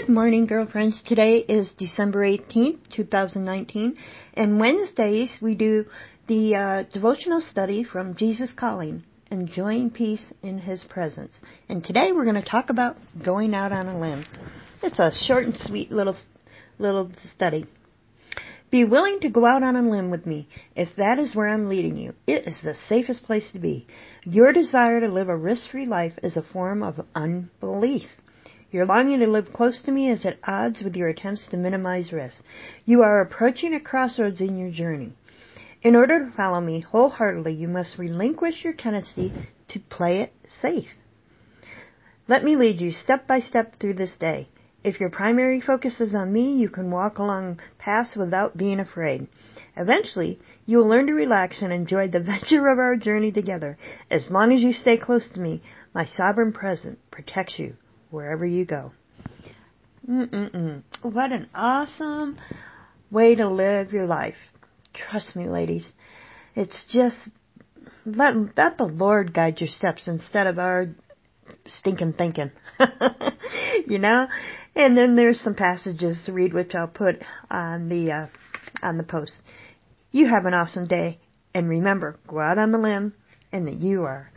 Good morning, girlfriends. Today is December 18th, 2019, and Wednesdays we do the uh, devotional study from Jesus Calling, enjoying peace in His presence. And today we're going to talk about going out on a limb. It's a short and sweet little little study. Be willing to go out on a limb with me if that is where I'm leading you. It is the safest place to be. Your desire to live a risk-free life is a form of unbelief. Your longing to live close to me is at odds with your attempts to minimize risk. You are approaching a crossroads in your journey. In order to follow me wholeheartedly, you must relinquish your tendency to play it safe. Let me lead you step by step through this day. If your primary focus is on me, you can walk along paths without being afraid. Eventually, you will learn to relax and enjoy the venture of our journey together. As long as you stay close to me, my sovereign presence protects you wherever you go. Mm-mm-mm. What an awesome way to live your life. Trust me, ladies. It's just let, let the Lord guide your steps instead of our stinking thinking. you know? And then there's some passages to read which I'll put on the uh, on the post. You have an awesome day and remember, go out on the limb and that you are